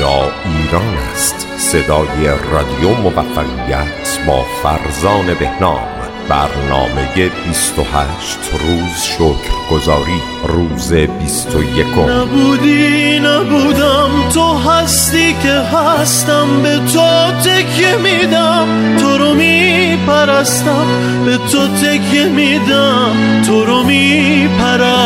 ایران است. صدای رادیو موفقیت با فرزان بهنام. برنامه 28 روز شکر گذاری روز 21 نبودی نبودم. تو هستی که هستم. به تو تکیه میدم. تو رو میپرستم. به تو تکیه میدم. تو رو میپرستم.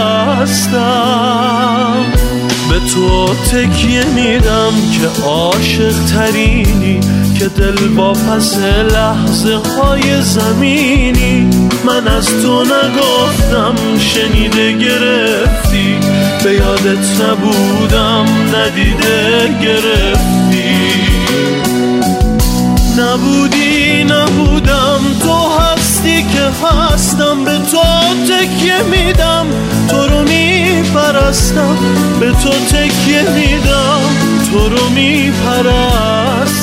تو تکیه میدم که عاشق ترینی که دل با پس لحظه های زمینی. من از تو نگفتم شنیده گرفتی. به یادت نبودم ندیده گرفتی. نبودی نبودم. تو هستی که هستم. به تو تکیه میدم. تو رو میپرستم به تو تکیه میدم تو رو میپرستم.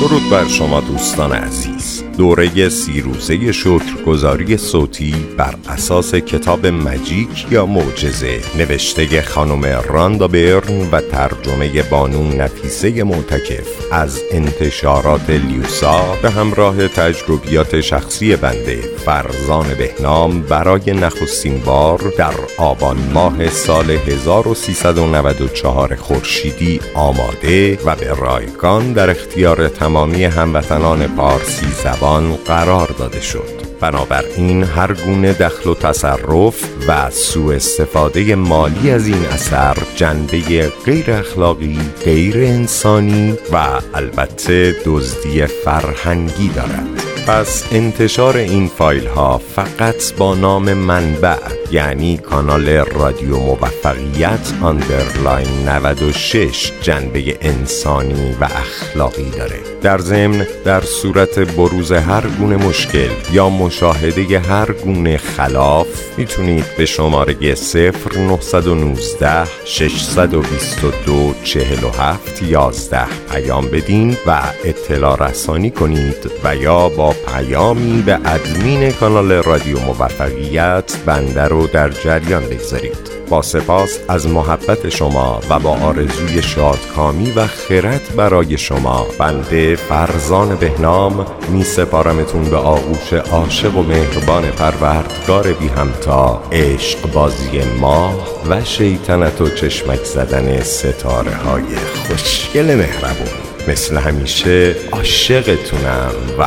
درود بر شما دوستان عزیز. دوره سی روزه شکرگزاری صوتی بر اساس کتاب مجیک یا معجزه. نوشته خانم راندا برن و ترجمه بانون نفیسه معتکف. از انتشارات لیوسا به همراه تجربیات شخصی بنده. فرزان بهنام برای نخستین بار در آبان ماه سال 1394 خورشیدی آماده و به رایگان در اختیار تمامی هموطنان پارسی زبان قرار داده شد. بنابراین هر گونه دخل و تصرف و سوء استفاده مالی از این اثر جنبه غیر اخلاقی، غیر انسانی و البته دزدی فرهنگی دارد. پس انتشار این فایل ها فقط با نام منبع یعنی کانال رادیو موفقیت underline 96 جنبه انسانی و اخلاقی داره. در ضمن در صورت بروز هر گونه مشکل یا مشاهده هر گونه خلاف می‌تونید به شماره 0919 622 47 11 پیام بدین و اطلاع رسانی کنید و یا با پیامی به ادمین کانال رادیو موفقیت بنده رو در جریان بگذارید. با سپاس از محبت شما و با آرزوی شادکامی و خرد برای شما بنده فرزان بهنام می سپارمتون به آغوش عاشق و مهربان پروردگار بی همتا عشق بازی ماه و شیطنت و چشمک زدن ستاره های خوشگل مهربون. مثل همیشه عاشقتونم و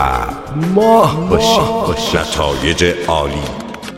ماه باشید نتایج عالی.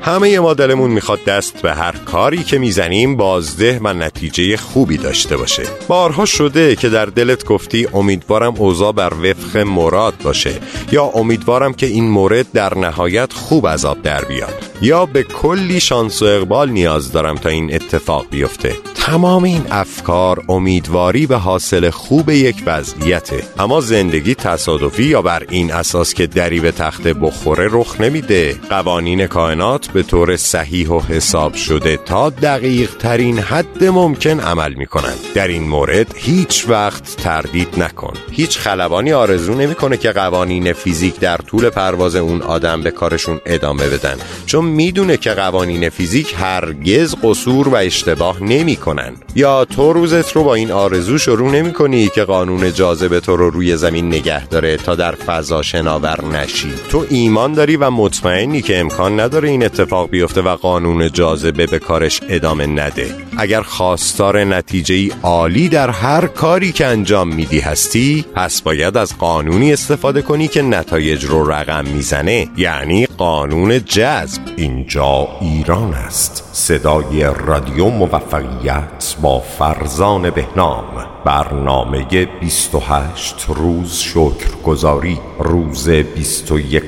همه ما دلمون می‌خواد دست به هر کاری که می‌زنیم بازده و نتیجه خوبی داشته باشه. بارها شده که در دلت گفتی امیدوارم اوضاع بر وفق مراد باشه یا امیدوارم که این مورد در نهایت خوب آب در بیاد. یا به کلی شانس و اقبال نیاز دارم تا این اتفاق بیفته. تمام این افکار امیدواری به حاصل خوب یک وضعیته. اما زندگی تصادفی یا بر این اساس که دری به تخت بخوره رخ نمیده قوانین کائنات به طور صحیح و حساب شده تا دقیق ترین حد ممکن عمل می‌کنن در این مورد هیچ وقت تردید نکن. هیچ خلبانی آرزو نمی‌کنه که قوانین فیزیک در طول پرواز اون آدم به کارشون ادامه بدن. چون می‌دونه که قوانین فیزیک هرگز قصور و اشتباه نمی‌کنن. یا تو روزت رو با این آرزو شروع نمی کنی که قانون جاذبه تو رو روی زمین نگه داره تا در فضا شناور نشی. تو ایمان داری و مطمئنی که امکان نداره این اتفاق بیفته و قانون جاذبه به کارش ادامه نده. اگر خواستار نتیجه عالی در هر کاری که انجام میدی هستی پس باید از قانونی استفاده کنی که نتایج رو رقم می‌زنه. یعنی قانون جذب. اینجا ایران است. صدای رادیو موفقیت با فرزان بهنام. برنامه 28 روز شکرگزاری. روز 21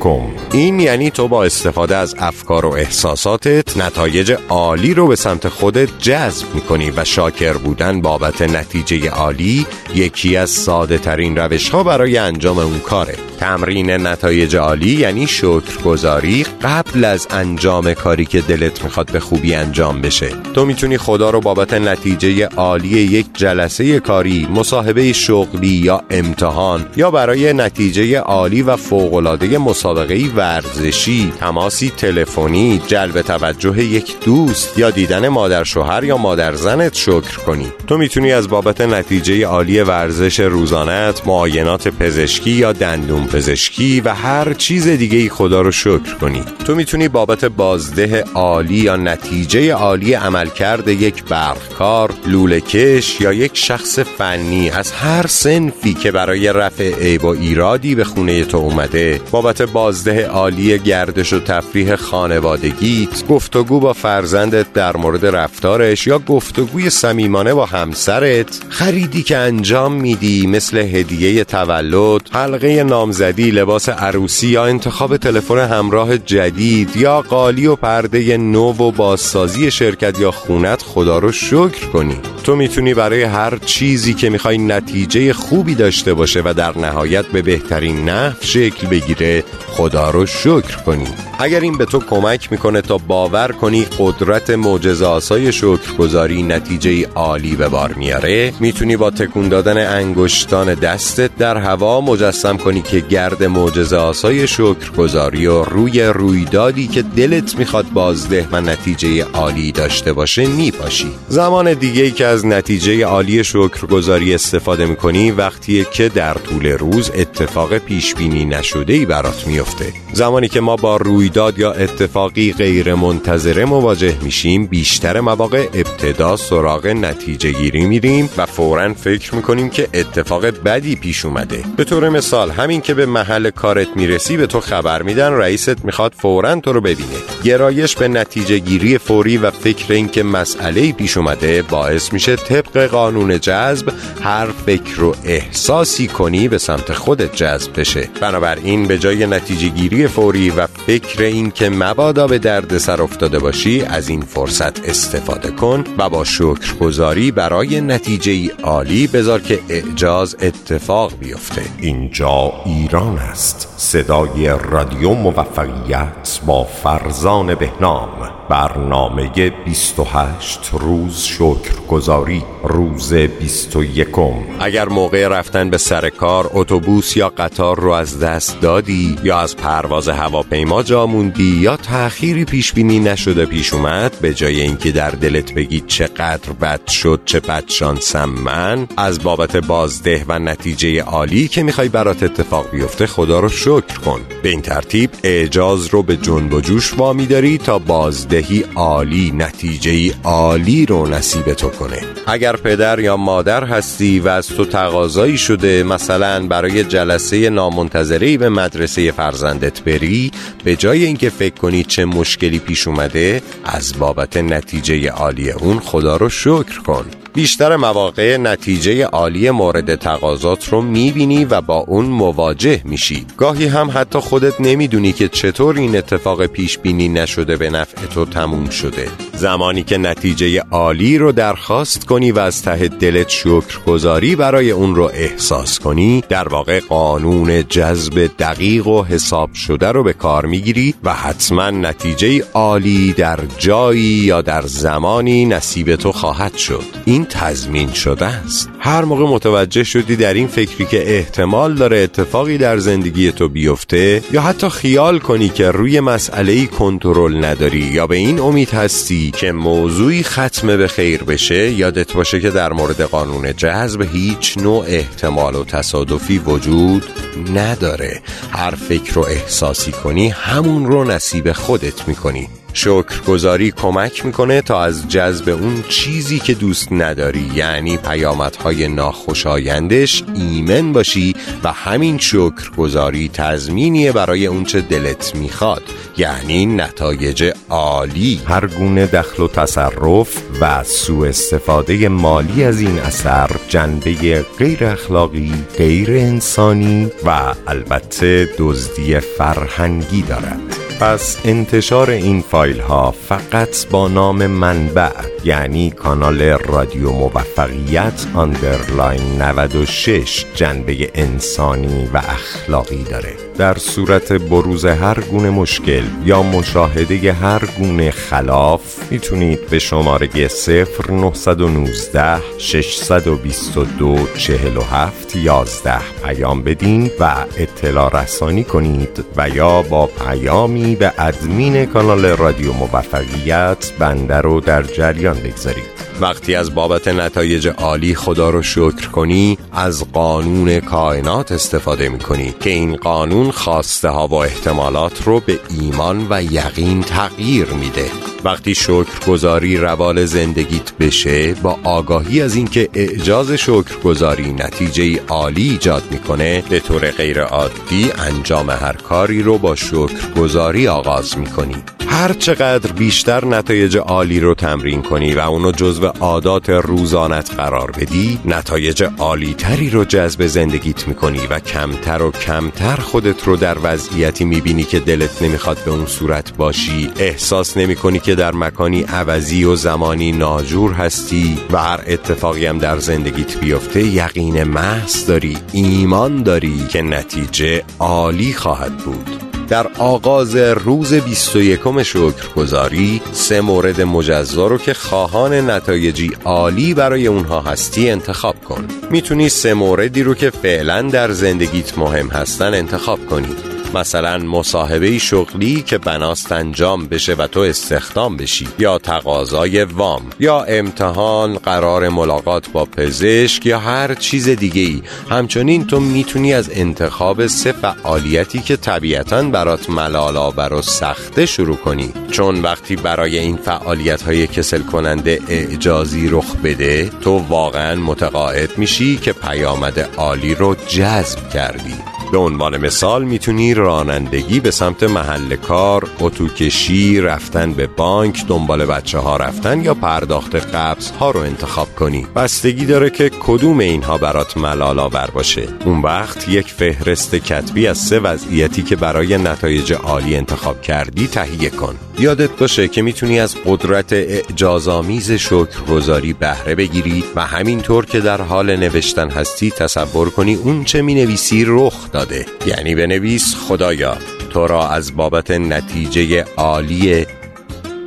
این یعنی تو با استفاده از افکار و احساساتت نتایج عالی رو به سمت خودت جذب می‌کنی و شاکر بودن بابت نتیجه عالی یکی از ساده ترین روش ها برای انجام اون کاره. تمرین نتایج عالی یعنی شکرگزاری. قبل از انجام کاری که دلت می‌خواد به خوبی انجام بشه. تو می‌تونی خدا رو بابت نتیجه عالی یک جلسه کاری مصاحبه شغلی یا امتحان یا برای نتیجه عالی و فوقالعاده مسابقه ورزشی تماسی تلفنی جلب توجه یک دوست یا دیدن مادر شوهر یا مادر زنت شکر کنی. تو می‌تونی از بابت نتیجه عالی ورزش روزانت معاینات پزشکی یا دندون پزشکی و هر چیز دیگه ای خدا رو شکر کنی. تو می‌تونی بابت بازده عالی یا نتیجه عالی عملکرد یک برقکار لولکش یا یک شخص فنی از هر سنفی که برای رفع عیب و ایرادی به خونه تو اومده بابت بازده عالی گردش و تفریح خانوادگیت گفتگو با فرزندت در مورد رفتارش یا گفتگوی صمیمانه با همسرت خریدی که انجام میدی مثل هدیه تولد حلقه نامزدی لباس عروسی یا انتخاب تلفن همراه جدید یا قالی و پرده نو و بازسازی شرکت یا خونت خدا رو شکر کنی. تو می‌تونی برای هر چیزی که می‌خوای نتیجه خوبی داشته باشه و در نهایت به بهترین نحو شکل بگیره خدا رو شکر کنی. اگر این به تو کمک می‌کنه تا باور کنی قدرت معجزه آسای شکرگزاری نتیجه عالی به بار میاره می‌تونی با تکون دادن انگشتان دستت در هوا مجسم کنی که گرد معجزه آسای شکرگزاری و روی رویدادی که دلت می‌خواد بازده و نتیجه عالی داشته باشه میپاشی زمان دیگه که نتیجه عالی شکرگزاری استفاده می‌کنی وقتیه که در طول روز اتفاق پیش بینی نشده ای برات میفته زمانی که ما با رویداد یا اتفاقی غیر منتظره مواجه میشیم بیشتر مواقع ابتدا سراغ نتیجه گیری میریم و فورا فکر می‌کنیم که اتفاق بدی پیش اومده. به طور مثال همین که به محل کارت می‌رسی به تو خبر میدن رئیست می‌خواد فورا تو رو ببینه. گرایش به نتیجه گیری فوری و فکر اینکه مسئله پیش اومده باعث طبق قانون جذب هر فکر و احساسی کنی به سمت خودت جذب بشه. بنابراین به جای نتیجه گیری فوری و فکر اینکه مبادا به درد سر افتاده باشی از این فرصت استفاده کن و با شکرگزاری برای نتیجه عالی بذار که اعجاز اتفاق بیفته. اینجا ایران است. صدای رادیو موفقیت با فرزان بهنام. برنامه 28 روز شکرگزاری روز 21 اگر موقع رفتن به سر کار اتوبوس یا قطار رو از دست دادی یا از پرواز هواپیما جا موندی یا تأخیری پیش بینی نشده پیش اومد به جای اینکه در دلت بگی چقدر بد شد چه بد شانسم من از بابت بازده و نتیجه عالی که می‌خوای برات اتفاق بیفته خدا رو شکر کن. به این ترتیب اعجاز رو به جنب و جوش وامی داری تا بازدهی عالی نتیجه عالی رو نصیب تو کنه. اگر پدر یا مادر هستی و از تو تقاضایی شده مثلا برای جلسه نامنتظری به مدرسه فرزندت بری به جای اینکه فکر کنی چه مشکلی پیش اومده از بابت نتیجه عالی اون خدا رو شکر کن. بیشتر مواقع نتیجه عالی مورد تقاضات رو می‌بینی و با اون مواجه میشی. گاهی هم حتی خودت نمی‌دونی که چطور این اتفاق پیش بینی نشده به نفع تو تموم شده. زمانی که نتیجه عالی رو درخواست کنی و از ته دلت شکرگزاری برای اون رو احساس کنی در واقع قانون جذب دقیق و حساب شده رو به کار می‌گیری و حتما نتیجه عالی در جایی یا در زمانی نصیب تو خواهد شد. این تضمین شده است. هر موقع متوجه شدی در این فکری که احتمال داره اتفاقی در زندگی تو بیفته یا حتی خیال کنی که روی مسئله کنترل نداری یا به این امید هستی که موضوعی ختم به خیر بشه یادت باشه که در مورد قانون جذب هیچ نوع احتمال و تصادفی وجود نداره. هر فکر رو احساسی کنی همون رو نصیب خودت می‌کنی. شکرگزاری کمک می‌کنه تا از جذب اون چیزی که دوست نداری یعنی پیامدهای ناخوشایندش ایمن باشی و همین شکرگزاری تضمینیه برای اونچه دلت می‌خواد یعنی نتایج عالی. هر گونه دخل و تصرف و سوء استفاده مالی از این اثر جنبه غیر اخلاقی غیر انسانی و البته دزدی فرهنگی دارد. پس انتشار این فایل ها فقط با نام منبع یعنی کانال رادیو موفقیت underline 96 جنبه انسانی و اخلاقی داره. در صورت بروز هر گونه مشکل یا مشاهده هر گونه خلاف می‌تونید به شماره 0919 622 47 11 پیام بدین و اطلاع رسانی کنید و یا با پیامی به ادمین کانال رادیو موفقیت بنده رو در جریان بگذارید. وقتی از بابت نتایج عالی خدا رو شکر کنی از قانون کائنات استفاده می‌کنی که این قانون خواسته ها و احتمالات رو به ایمان و یقین تغییر میده. وقتی شکرگزاری روال زندگیت بشه با آگاهی از اینکه اعجاز شکرگزاری نتیجه عالی ایجاد می‌کنه به طور غیر عادی انجام هر کاری رو با شکرگزاری آغاز می‌کنی. هر چقدر بیشتر نتایج عالی رو تمرین کنی و اونو جزو عادات روزانت قرار بدی نتایج عالی تری رو جذب زندگیت می‌کنی و کمتر و کمتر خودت رو در وضعیتی می‌بینی که دلت نمی‌خواد به اون صورت باشی. احساس نمی‌کنی که در مکانی عوضی و زمانی ناجور هستی و هر اتفاقی هم در زندگیت بیفته یقین محض داری ایمان داری که نتیجه عالی خواهد بود. در آغاز روز 21 شکرگزاری سه مورد مجزا رو که خواهان نتایجی عالی برای اونها هستی انتخاب کن. می‌تونی سه موردی رو که فعلا در زندگیت مهم هستن انتخاب کنی. مثلا مصاحبه شغلی که بناست انجام بشه و تو استخدام بشی یا تقاضای وام یا امتحان قرار ملاقات با پزشک یا هر چیز دیگه ای همچنین تو می‌تونی از انتخاب سه فعالیتی که طبیعتا برات ملال آور و سخته شروع کنی. چون وقتی برای این فعالیت های کسل کننده اعجازی رخ بده تو واقعا متقاعد میشی که پیامد عالی رو جذب کردی. به عنوان مثال می‌تونی رانندگی به سمت محل کار، اتوکشی، رفتن به بانک، دنبال بچه ها رفتن یا پرداخت قبض ها رو انتخاب کنی. بستگی داره که کدوم اینها برات ملال آور باشه. اون وقت یک فهرست کتبی از سه وضعیتی که برای نتایج عالی انتخاب کردی تهیه کن. یادت باشه که می‌تونی از قدرت اعجازآمیز شکرگزاری بهره بگیری و همینطور که در حال نوشتن هستی تصور کنی اون چه می نویسی رخ داده. یعنی بنویس خدایا تو را از بابت نتیجه عالی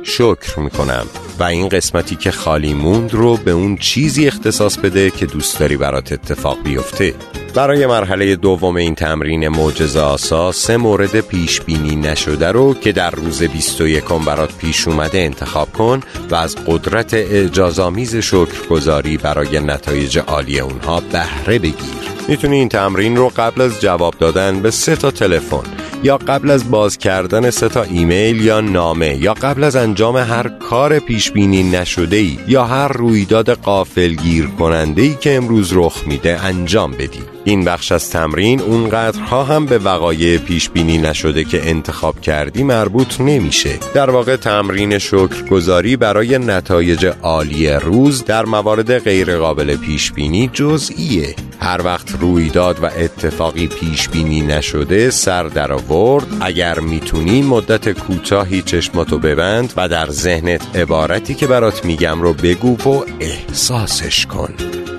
شکر می‌کنم. و این قسمتی که خالی موند رو به اون چیزی اختصاص بده که دوست داری برات اتفاق بیفته. برای مرحله دوم این تمرین معجزه آسا سه مورد پیش بینی نشده رو که در روز 21 برات پیش اومده انتخاب کن و از قدرت اعجازآمیز شکرگزاری برای نتایج عالی اونها بهره بگیر. می‌تونی این تمرین رو قبل از جواب دادن به سه تا تلفن یا قبل از باز کردن سه تا ایمیل یا نامه یا قبل از انجام هر کار پیش بینی نشده ای یا هر رویداد قافل گیر کننده ای که امروز رخ میده انجام بدی. این بخش از تمرین اونقدرها هم به وقایع پیش بینی نشده که انتخاب کردی مربوط نمیشه. در واقع تمرین شکرگزاری برای نتایج عالی روز در موارد غیرقابل پیش بینی جزئیه. هر وقت رویداد و اتفاقی پیش بینی نشده سر در آورد اگر می‌تونی مدت کوتاهی چشماتو ببند و در ذهنت عبارتی که برات میگم رو بگو و احساسش کن.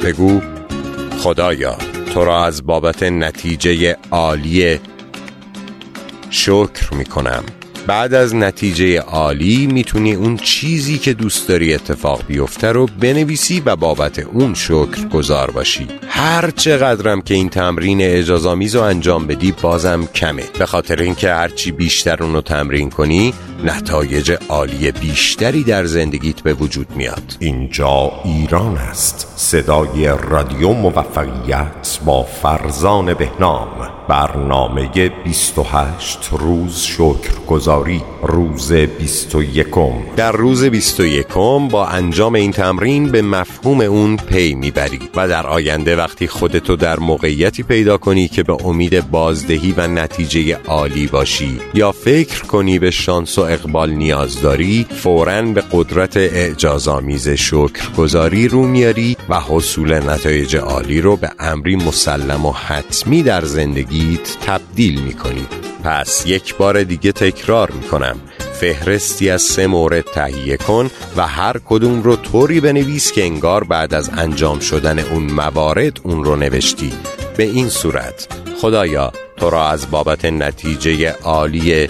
بگو خدایا تو را از بابت نتیجه عالی شکر می‌کنم. بعد از نتیجه عالی می‌تونی اون چیزی که دوست داری اتفاق بیفته رو بنویسی و بابت اون شکر گذار باشی. هر چقدرم که این تمرین اجازامیز رو انجام بدی بازم کمه. به خاطر اینکه هرچی بیشتر اونو تمرین کنی نتایج عالی بیشتری در زندگیت به وجود میاد. اینجا ایران است. صدای رادیو موفقیت با فرزان بهنام. برنامه 28 روز شکرگزاری روز 21 در روز 21 با انجام این تمرین به مفهوم اون پی می‌بری و در آینده وقتی خودتو در موقعیتی پیدا کنی که به امید بازدهی و نتیجه عالی باشی یا فکر کنی به شانس و اقبال نیاز داری فورا به قدرت اعجازآمیز شکرگزاری رو میاری و حصول نتایج عالی رو به امری مسلم و حتمی در زندگیت تبدیل می‌کنی. پس یک بار دیگه تکرار می‌کنم. فهرستی از سه مورد تهیه کن و هر کدوم رو طوری بنویس که انگار بعد از انجام شدن اون موارد اون رو نوشتی. به این صورت. خدایا تو را از بابت نتیجه عالی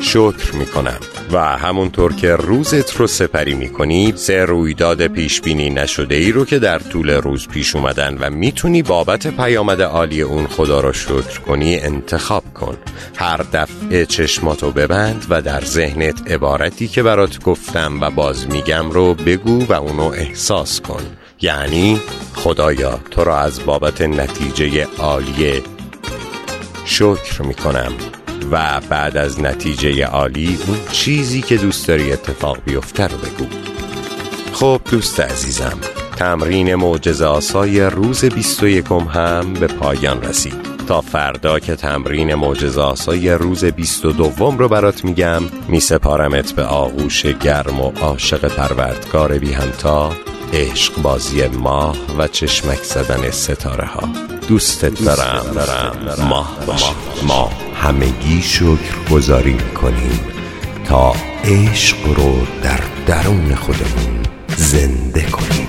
شکر می‌کنم. و همونطور که روزت رو سپری می‌کنی سه رویداد پیش بینی نشده ای رو که در طول روز پیش اومدن و می‌تونی بابت پیامد عالی اون خدا رو شکر کنی انتخاب کن. هر دفعه چشماتو ببند و در ذهنت عبارتی که برات گفتم و باز میگم رو بگو و اونو احساس کن. یعنی خدایا تو را از بابت نتیجه عالی شکر می‌کنم. و بعد از نتیجه عالی اون چیزی که دوست داری اتفاق بیفته رو بگو. خب دوست عزیزم تمرین معجزه آسای روز 21 هم به پایان رسید. تا فردا که تمرین معجزه آسای روز 22 رو برات میگم میسپارمت به آغوش گرم و عاشق پروردگار بی همتا عشق بازی ماه و چشمک زدن ستاره ها دوستت دارم. ماه ما همگی شکر گذاری می‌کنیم تا عشق رو در درون خودمون زنده کنیم.